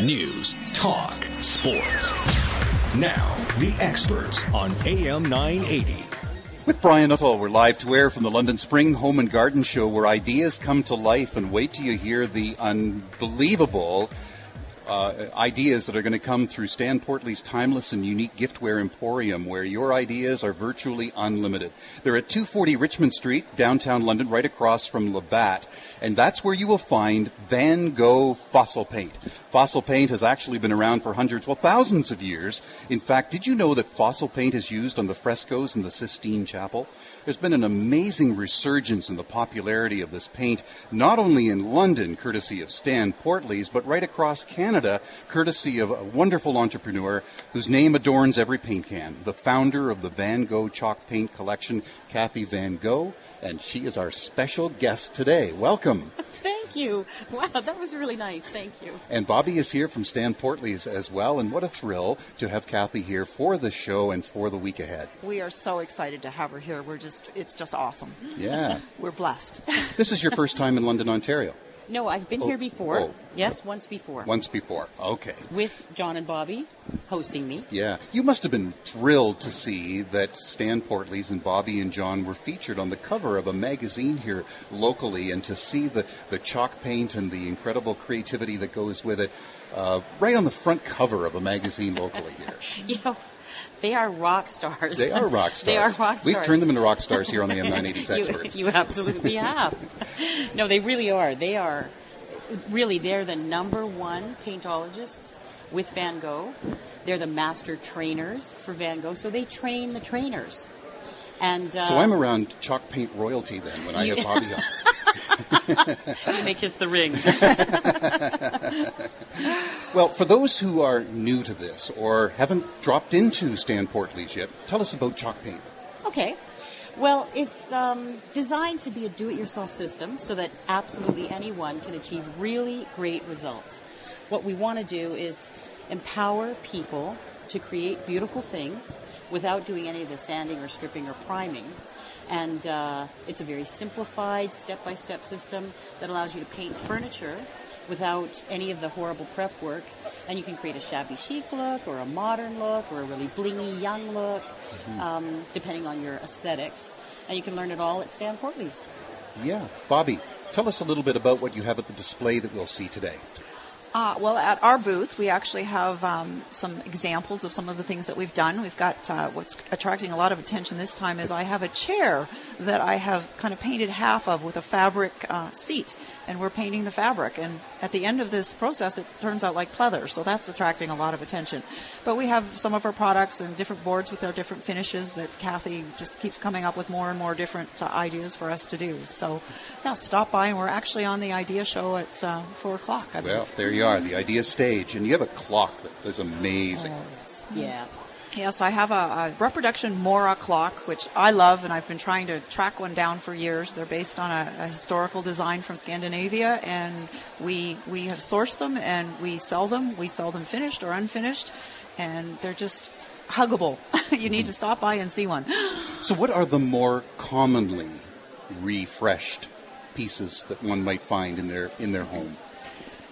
News, talk, sports. Now, the experts on AM 980. With Brian Nuttall, we're live to air from the London Spring Home and Garden Show where ideas come to life and wait till you hear the unbelievable uh, ideas that are going to come through Stan Portley's timeless and unique giftware emporium, where your ideas are virtually unlimited. They're at 240 Richmond Street, downtown London, right across from Labatt, and that's where you will find Van Gogh fossil paint. Fossil paint has actually been around for hundreds, well, thousands of years. In fact, did you know that fossil paint is used on the frescoes in the Sistine Chapel? There's been an amazing resurgence in the popularity of this paint, not only in London, courtesy of Stan Portley's, but right across Canada, courtesy of a wonderful entrepreneur whose name adorns every paint can, the founder of the Van Gogh Chalk Paint Collection, Kathy Van Gogh, and she is our special guest today. Welcome. Thank you. Wow, that was really nice. Thank you. And Bobby is here from Stan Portley's as well, and what a thrill to have Kathy here for the show and for the week ahead. We are so excited to have her here. We're just, it's just awesome. Yeah. We're blessed. this is your first time in London, Ontario. No, I've been oh, here before. Oh. Yes, once before. Once before. Okay. With John and Bobby hosting me. Yeah. You must have been thrilled to see that Stan Portley's and Bobby and John were featured on the cover of a magazine here locally and to see the, the chalk paint and the incredible creativity that goes with it uh, right on the front cover of a magazine locally here. know, they are rock stars. They are rock stars. they are rock stars. We've turned them into rock stars here on the M980 experts. you, you absolutely have. no, they really are. They are really they're the number one paintologists with Van Gogh. They're the master trainers for Van Gogh, so they train the trainers. And uh, so I'm around chalk paint royalty then when I have Bobby on. Make us the ring. well, for those who are new to this or haven't dropped into Stan Portley's yet, tell us about chalk paint. Okay. Well, it's um, designed to be a do it yourself system so that absolutely anyone can achieve really great results. What we want to do is empower people to create beautiful things without doing any of the sanding or stripping or priming. And uh, it's a very simplified step by step system that allows you to paint furniture without any of the horrible prep work. And you can create a shabby chic look, or a modern look, or a really blingy young look, mm-hmm. um, depending on your aesthetics. And you can learn it all at Stan Portley's. Yeah. Bobby, tell us a little bit about what you have at the display that we'll see today. Uh, well, at our booth, we actually have um, some examples of some of the things that we've done. We've got uh, what's attracting a lot of attention this time is I have a chair that I have kind of painted half of with a fabric uh, seat, and we're painting the fabric. And at the end of this process, it turns out like pleather, so that's attracting a lot of attention. But we have some of our products and different boards with our different finishes that Kathy just keeps coming up with more and more different uh, ideas for us to do. So, yeah, stop by, and we're actually on the idea show at uh, four o'clock. I well, there you are, the idea stage, and you have a clock that is amazing. Oh, yeah. Yes, I have a, a, reproduction Mora clock, which I love, and I've been trying to track one down for years. They're based on a, a, historical design from Scandinavia, and we we have sourced them and we sell them. We sell them finished or unfinished, and they're just huggable. you need to stop by and see one. so, what are the more commonly refreshed pieces that one might find in their in their home?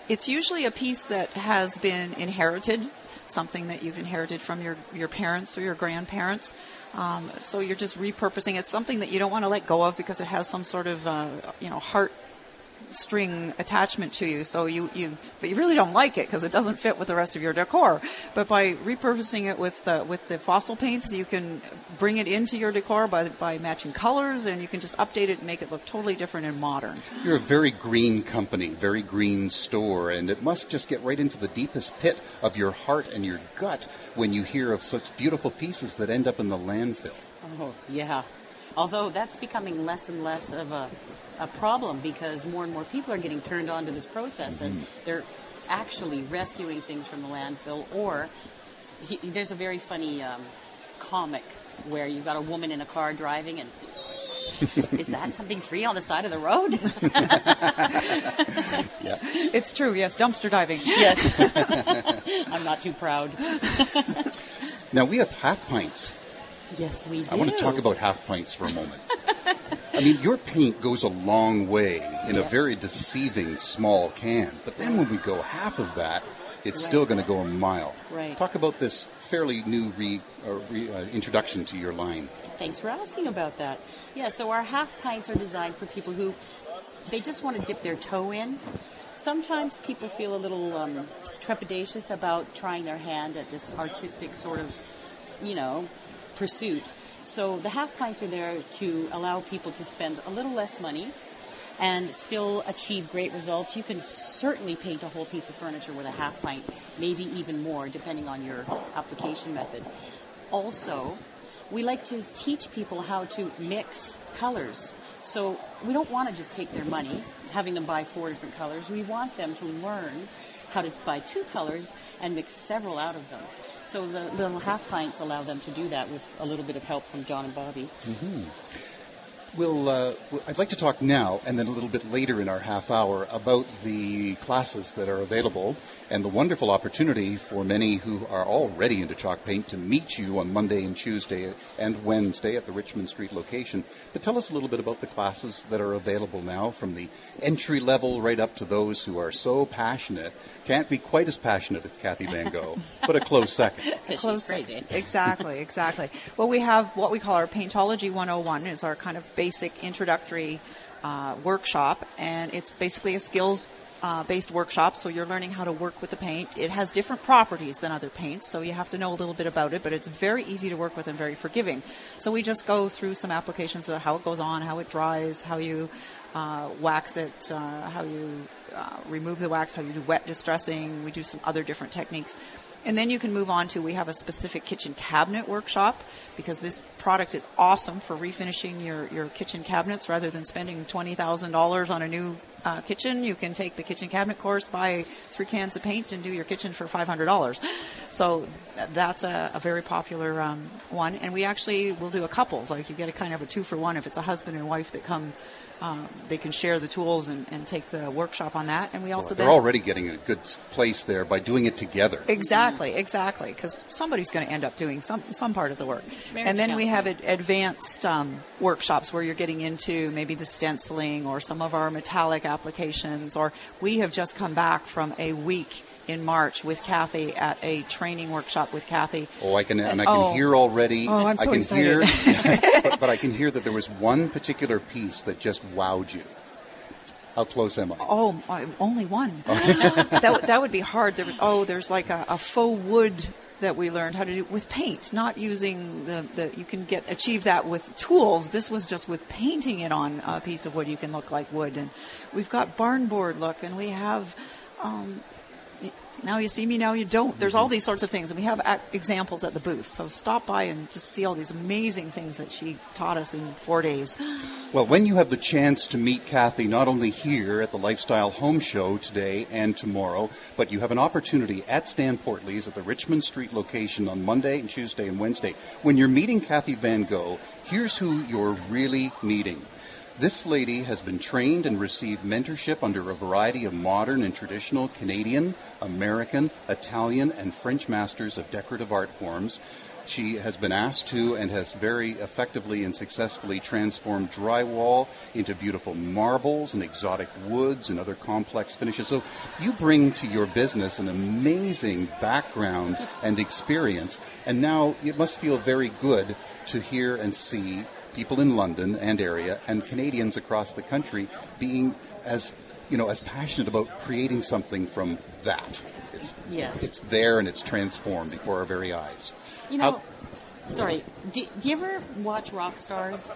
It's usually a piece that has been inherited something that you've inherited from your, your parents or your grandparents. Um, so you're just repurposing. It's something that you don't want to let go of because it has some sort of uh, you know heart string attachment to you. So you, you but you really don't like it because it doesn't fit with the rest of your decor. But by repurposing it with the, with the fossil paints, you can bring it into your decor by by matching colors, and you can just update it and make it look totally different and modern. You're a very green company, very green store, and it must just get right into the deepest pit of your heart and your gut when you hear of such beautiful pieces that end up in the landfill. Oh yeah, although that's becoming less and less of a, a problem because more and more people are getting turned on to this process and mm-hmm. they're actually rescuing things from the landfill. Or he, there's a very funny um, comic where you've got a woman in a car driving and is that something free on the side of the road? yeah. It's true, yes, dumpster diving. Yes. I'm not too proud. now we have half pints Yes, we do. I want to talk about half pints for a moment. I mean, your paint goes a long way in a very deceiving small can, but then when we go half of that, it's Right. still going to go a mile. Right. Talk about this fairly new re, uh, re, uh, introduction to your line. Thanks for asking about that. Yeah, so our half pints are designed for people who they just want to dip their toe in. Sometimes people feel a little um, trepidatious about trying their hand at this artistic sort of, you know, pursuit. So the half pints are there to allow people to spend a little less money and still achieve great results. You can certainly paint a whole piece of furniture with a half pint, maybe even more, depending on your application method. Also, we like to teach people how to mix colors. So we don't want to just take their money, having them buy four different colors. We want them to learn how to buy two colors and mix several out of them. So the little half pints allow them to do that with a little bit of help from John and Bobby. Mm-hmm. We'll, uh, w- I'd like to talk now and then a little bit later in our half hour about the classes that are available and the wonderful opportunity for many who are already into chalk paint to meet you on Monday and Tuesday and Wednesday at the Richmond Street location. But tell us a little bit about the classes that are available now from the entry level right up to those who are so passionate. Can't be quite as passionate as Kathy Van Gogh, but a close second. 'Cause she's Close- crazy. Exactly, exactly. Well, we have what we call our Paintology 101 is our kind of basic introductory uh, workshop, and it's basically a skills. Uh, based workshop, so you're learning how to work with the paint. It has different properties than other paints, so you have to know a little bit about it, but it's very easy to work with and very forgiving. So we just go through some applications of how it goes on, how it dries, how you uh, wax it, uh, how you uh, remove the wax, how you do wet distressing. We do some other different techniques. And then you can move on to we have a specific kitchen cabinet workshop because this product is awesome for refinishing your, your kitchen cabinets rather than spending $20,000 on a new uh, kitchen. You can take the kitchen cabinet course, buy three cans of paint, and do your kitchen for $500. So that's a, a very popular um, one. And we actually will do a couples. Like you get a kind of a two for one if it's a husband and wife that come. Um, they can share the tools and, and take the workshop on that. And we also They're then already getting a good place there by doing it together. Exactly, exactly, because somebody's going to end up doing some some part of the work. And then we have ad- advanced um, workshops where you're getting into maybe the stenciling or some of our metallic applications. Or we have just come back from a week in March with Kathy at a training workshop with Kathy. Oh, I can, and I can Oh. hear already. Oh, I'm so I can excited. hear, but, but I can hear that there was one particular piece that just wowed you. How close am I? Oh, only one. Oh. that, that would be hard. There was, oh, there's like a, a faux wood that we learned how to do with paint, not using the, the. You can get achieve that with tools. This was just with painting it on a piece of wood. You can look like wood, and we've got barn board look, and we have. Um, now you see me, now you don't. There's all mm-hmm. these sorts of things, and we have ac- examples at the booth. So stop by and just see all these amazing things that she taught us in four days. Well, when you have the chance to meet Kathy, not only here at the Lifestyle Home Show today and tomorrow, but you have an opportunity at Stan Portley's at the Richmond Street location on Monday and Tuesday and Wednesday. When you're meeting Kathy Van Gogh, here's who you're really meeting. This lady has been trained and received mentorship under a variety of modern and traditional Canadian, American, Italian, and French masters of decorative art forms. She has been asked to and has very effectively and successfully transformed drywall into beautiful marbles and exotic woods and other complex finishes. So you bring to your business an amazing background and experience, and now it must feel very good to hear and see people in London and area and Canadians across the country being as you know as passionate about creating something from that. It's, Yes. it's there and it's transformed before our very eyes. You know, How- sorry. Do, do you ever watch rock stars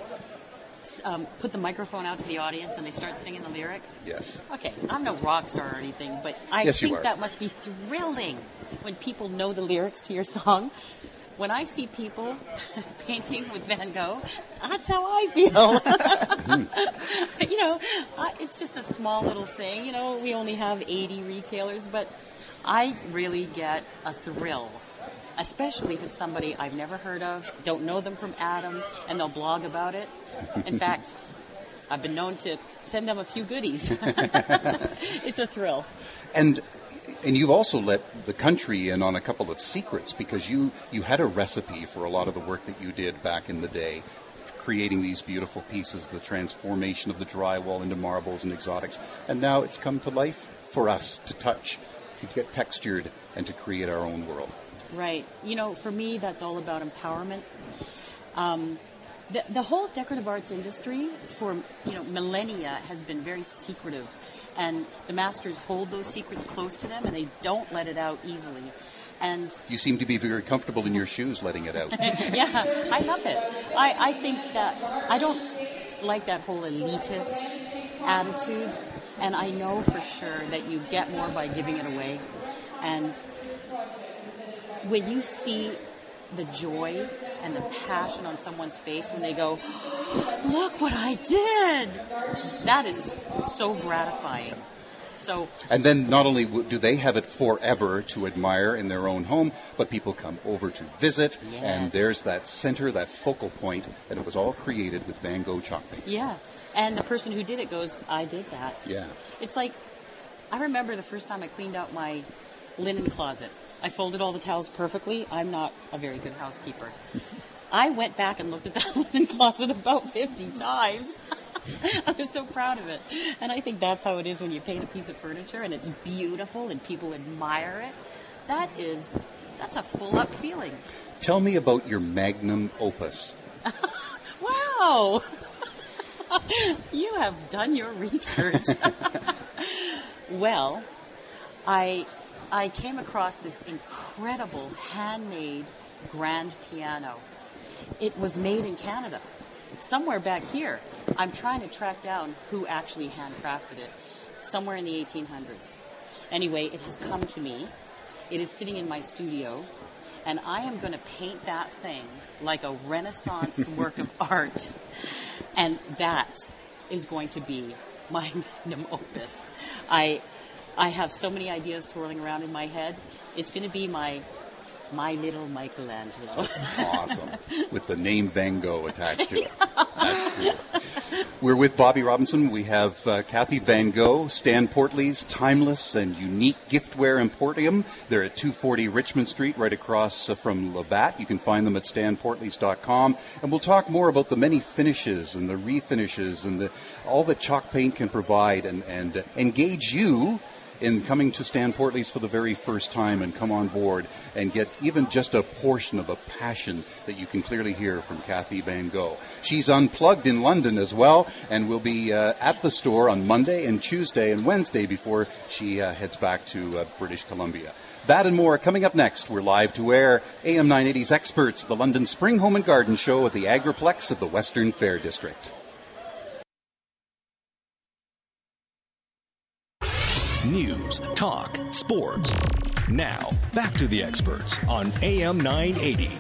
um, put the microphone out to the audience and they start singing the lyrics? Yes. Okay, I'm no rock star or anything, but I Yes, think that must be thrilling when people know the lyrics to your song. When I see people painting with Van Gogh, that's how I feel. you know, I, it's just a small little thing. You know, we only have 80 retailers, but I really get a thrill, especially if it's somebody I've never heard of, don't know them from Adam, and they'll blog about it. In fact, I've been known to send them a few goodies. it's a thrill. And and you've also let the country in on a couple of secrets because you you had a recipe for a lot of the work that you did back in the day creating these beautiful pieces the transformation of the drywall into marbles and exotics and now it's come to life for us to touch to get textured and to create our own world. Right. You know, for me, that's all about empowerment. Um, the, the whole decorative arts industry for you know millennia has been very secretive, and the masters hold those secrets close to them, and they don't let it out easily. And You seem to be very comfortable in your shoes letting it out. yeah, I love it. I, I think that I don't like that whole elitist attitude, and I know for sure that you get more by giving it away. And when you see the joy and the passion on someone's face when they go, Look what I did! That is so gratifying. So, And then not only do they have it forever to admire in their own home, but people come over to visit, and there's that center, that focal point, and it was all created with Van Gogh chalk paint. Yeah. And the person who did it goes, I did that. Yeah. It's like, I remember the first time I cleaned out my linen closet. I folded all the towels perfectly. I'm not a very good housekeeper. I went back and looked at that linen closet about 50 times. I was so proud of it. And I think that's how it is when you paint a piece of furniture and it's beautiful and people admire it. That is, that's a full up feeling. Tell me about your magnum opus. Wow! you have done your research. well, I I came across this incredible handmade grand piano. It was made in Canada, somewhere back here. I'm trying to track down who actually handcrafted it, somewhere in the 1800s. Anyway, it has come to me. It is sitting in my studio, and I am going to paint that thing like a Renaissance work of art. And that is going to be my magnum opus. I, I have so many ideas swirling around in my head. It's going to be my, my little Michelangelo. Awesome. with the name Van Gogh attached to it. That's cool. We're with Bobby Robinson. We have uh, Kathy Van Gogh, Stan Portley's timeless and unique giftware emporium. They're at 240 Richmond Street, right across uh, from Labatt. You can find them at stanportleys.com. And we'll talk more about the many finishes and the refinishes and the, all that chalk paint can provide and, and uh, engage you in coming to Stan Portley's for the very first time and come on board and get even just a portion of a passion that you can clearly hear from Kathy Van Gogh. She's unplugged in London as well and will be uh, at the store on Monday and Tuesday and Wednesday before she uh, heads back to uh, British Columbia. That and more coming up next. We're live to air AM 980's experts, the London Spring Home and Garden Show at the Agriplex of the Western Fair District. News, talk, sports. Now, back to the experts on AM 980.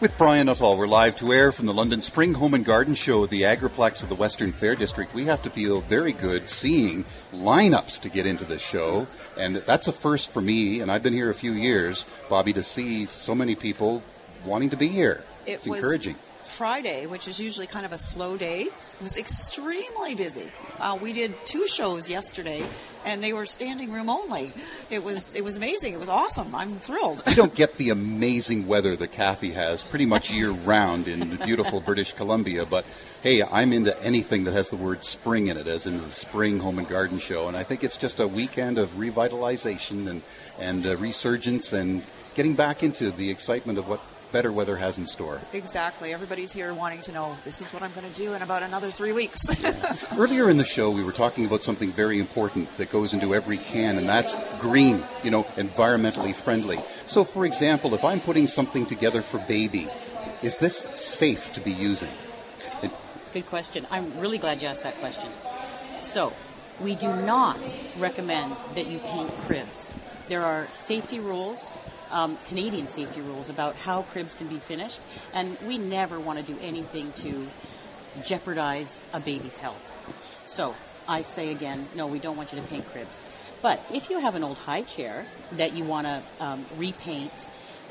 With Brian Nuttall, we're live to air from the London Spring Home and Garden Show at the Agriplex of the Western Fair District. We have to feel very good seeing lineups to get into this show, and that's a first for me. And I've been here a few years, Bobby, to see so many people wanting to be here. It it's was encouraging. Friday, which is usually kind of a slow day, was extremely busy. Uh, we did two shows yesterday, and they were standing room only. It was it was amazing. It was awesome. I'm thrilled. We don't get the amazing weather that Kathy has pretty much year round in beautiful British Columbia, but hey, I'm into anything that has the word spring in it, as in the Spring Home and Garden Show, and I think it's just a weekend of revitalization and, and uh, resurgence and getting back into the excitement of what better weather has in store. Exactly. Everybody's here wanting to know this is what I'm going to do in about another three weeks. Earlier in the show, we were talking about something very important that goes into every can, and that's green, you know, environmentally friendly. So, for example, if I'm putting something together for baby, is this safe to be using? It, Good question. I'm really glad you asked that question. So, we do not recommend that you paint cribs. There are safety rules, um, Canadian safety rules, about how cribs can be finished, and we never want to do anything to jeopardize a baby's health. So, I say again, no, we don't want you to paint cribs. But if you have an old high chair that you want to um, repaint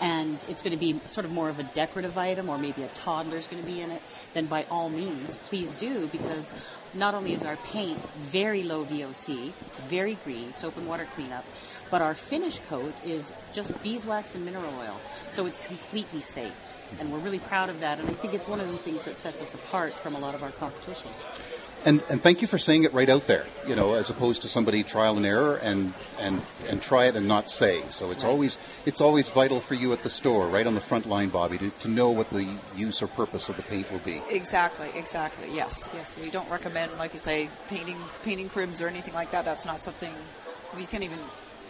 and it's going to be sort of more of a decorative item or maybe a toddler's going to be in it, then by all means, please do because not only is our paint very low VOC, very green, soap and water cleanup, but our finish coat is just beeswax and mineral oil. So it's completely safe. And we're really proud of that. And I think it's one of the things that sets us apart from a lot of our competition. And, and thank you for saying it right out there, you know, as opposed to somebody trial and error and, and, and try it and not say. So it's always it's always vital for you at the store, right on the front line, Bobby, to, to know what the use or purpose of the paint will be. Exactly, exactly. Yes, yes. We don't recommend, like you say, painting painting cribs or anything like that. That's not something we can't even.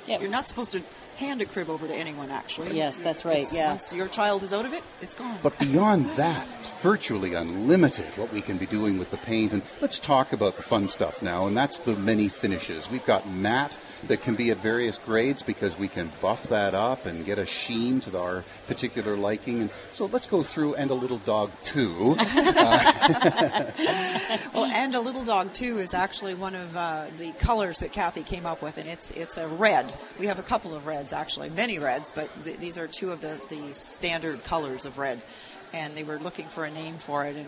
Yeah. You're not supposed to hand a crib over to anyone. Actually, Yes, that's right, It's- yeah. Once your child is out of it, it's gone. But beyond that, it's virtually unlimited what we can be doing with the paint. And let's talk about the fun stuff now, and that's the many finishes. We've got matte that can be at various grades because we can buff that up and get a sheen to our particular liking. And so let's go through and a little dog too. Well, and a little dog too is actually one of uh, the colors that Kathy came up with, and it's it's a red. We have a couple of reds actually, many reds, but th- these are two of the the standard colors of red. And they were looking for a name for it, and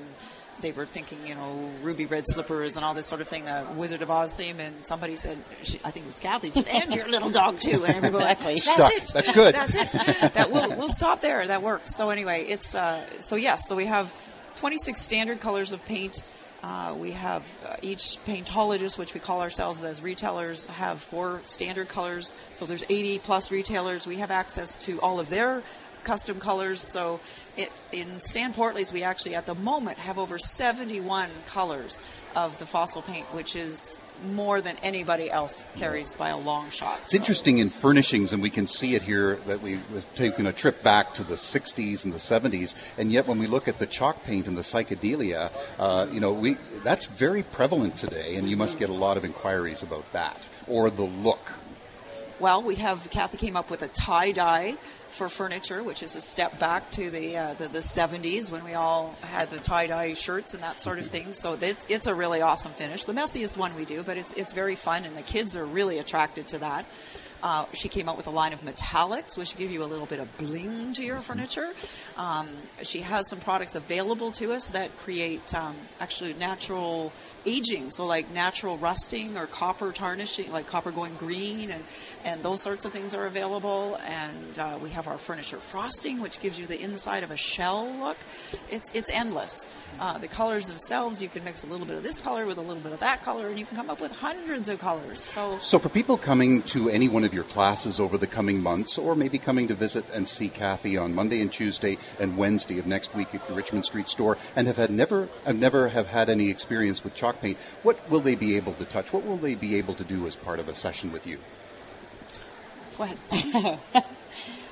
they were thinking, you know, ruby red slippers and all this sort of thing, the Wizard of Oz theme. And somebody said, she, I think it was Kathy, said, and your little dog too. And everybody Exactly. That's Stuck. it. That's good. That's it. That we'll we'll stop there. That works. So anyway, it's uh, so yes. So we have 26 standard colors of paint. Uh, we have uh, each paintologist, which we call ourselves as retailers, have four standard colors. So there's 80 plus retailers. We have access to all of their custom colors. So it, in Stan Portleys, we actually at the moment have over 71 colors of the fossil paint, which is more than anybody else carries by a long shot. It's interesting in furnishings, and we can see it here that we have taken a trip back to the 60s and the 70s, and yet when we look at the chalk paint and the psychedelia, uh, you know, we that's very prevalent today, and you must get a lot of inquiries about that or the look. Well, we have Kathy came up with a tie dye for furniture, which is a step back to the uh, the, the 70s when we all had the tie dye shirts and that sort of thing. So it's it's a really awesome finish. The messiest one we do, but it's it's very fun, and the kids are really attracted to that. Uh, she came out with a line of metallics, which give you a little bit of bling to your furniture. Um, she has some products available to us that create um, actually natural aging, so like natural rusting or copper tarnishing, like copper going green, and, and those sorts of things are available. And uh, we have our furniture frosting, which gives you the inside of a shell look. It's it's endless. Uh, the colors themselves, you can mix a little bit of this color with a little bit of that color, and you can come up with hundreds of colors. So So, for people coming to any one of your classes over the coming months, or maybe coming to visit and see Kathy on Monday and Tuesday and Wednesday of next week at the Richmond Street store, and have had never, have never have had any experience with chalk paint, what will they be able to touch? What will they be able to do as part of a session with you? go ahead.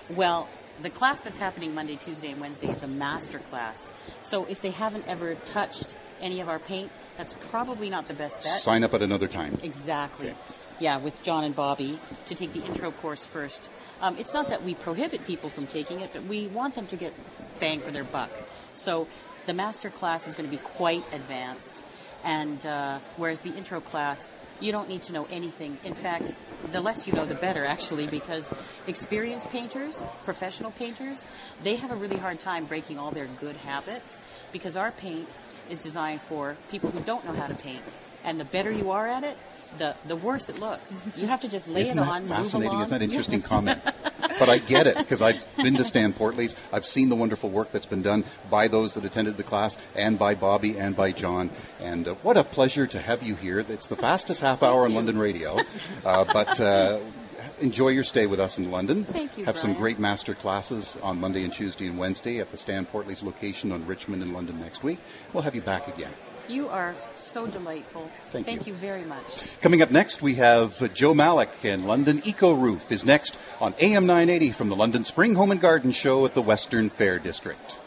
Well, the class that's happening Monday, Tuesday, and Wednesday is a master class. So if they haven't ever touched any of our paint, that's probably not the best bet. Sign up at another time. Exactly. Okay. Yeah, with John and Bobby to take the intro course first. Um, it's not that we prohibit people from taking it, but we want them to get bang for their buck. So the master class is going to be quite advanced, and uh, whereas the intro class, you don't need to know anything. In fact, the less you know, the better, actually, because experienced painters, professional painters, they have a really hard time breaking all their good habits because our paint is designed for people who don't know how to paint. And the better you are at it, the, the worse it looks. You have to just lay Isn't it that on, move fascinating? Isn't that interesting Yes. comment? But I get it because I've been to Stan Portley's. I've seen the wonderful work that's been done by those that attended the class and by Bobby and by John. And uh, what a pleasure to have you here. It's the fastest half hour on London radio. Uh, but uh, enjoy your stay with us in London. Thank you, Have some great master classes on Monday and Tuesday and Wednesday at the Stan Portley's location on Richmond and London next week. We'll have you back again. You are so delightful. Thank you. you very much. Coming up next, we have Joe Malik and London Eco Roof is next on AM 980 from the London Spring Home and Garden Show at the Western Fair District.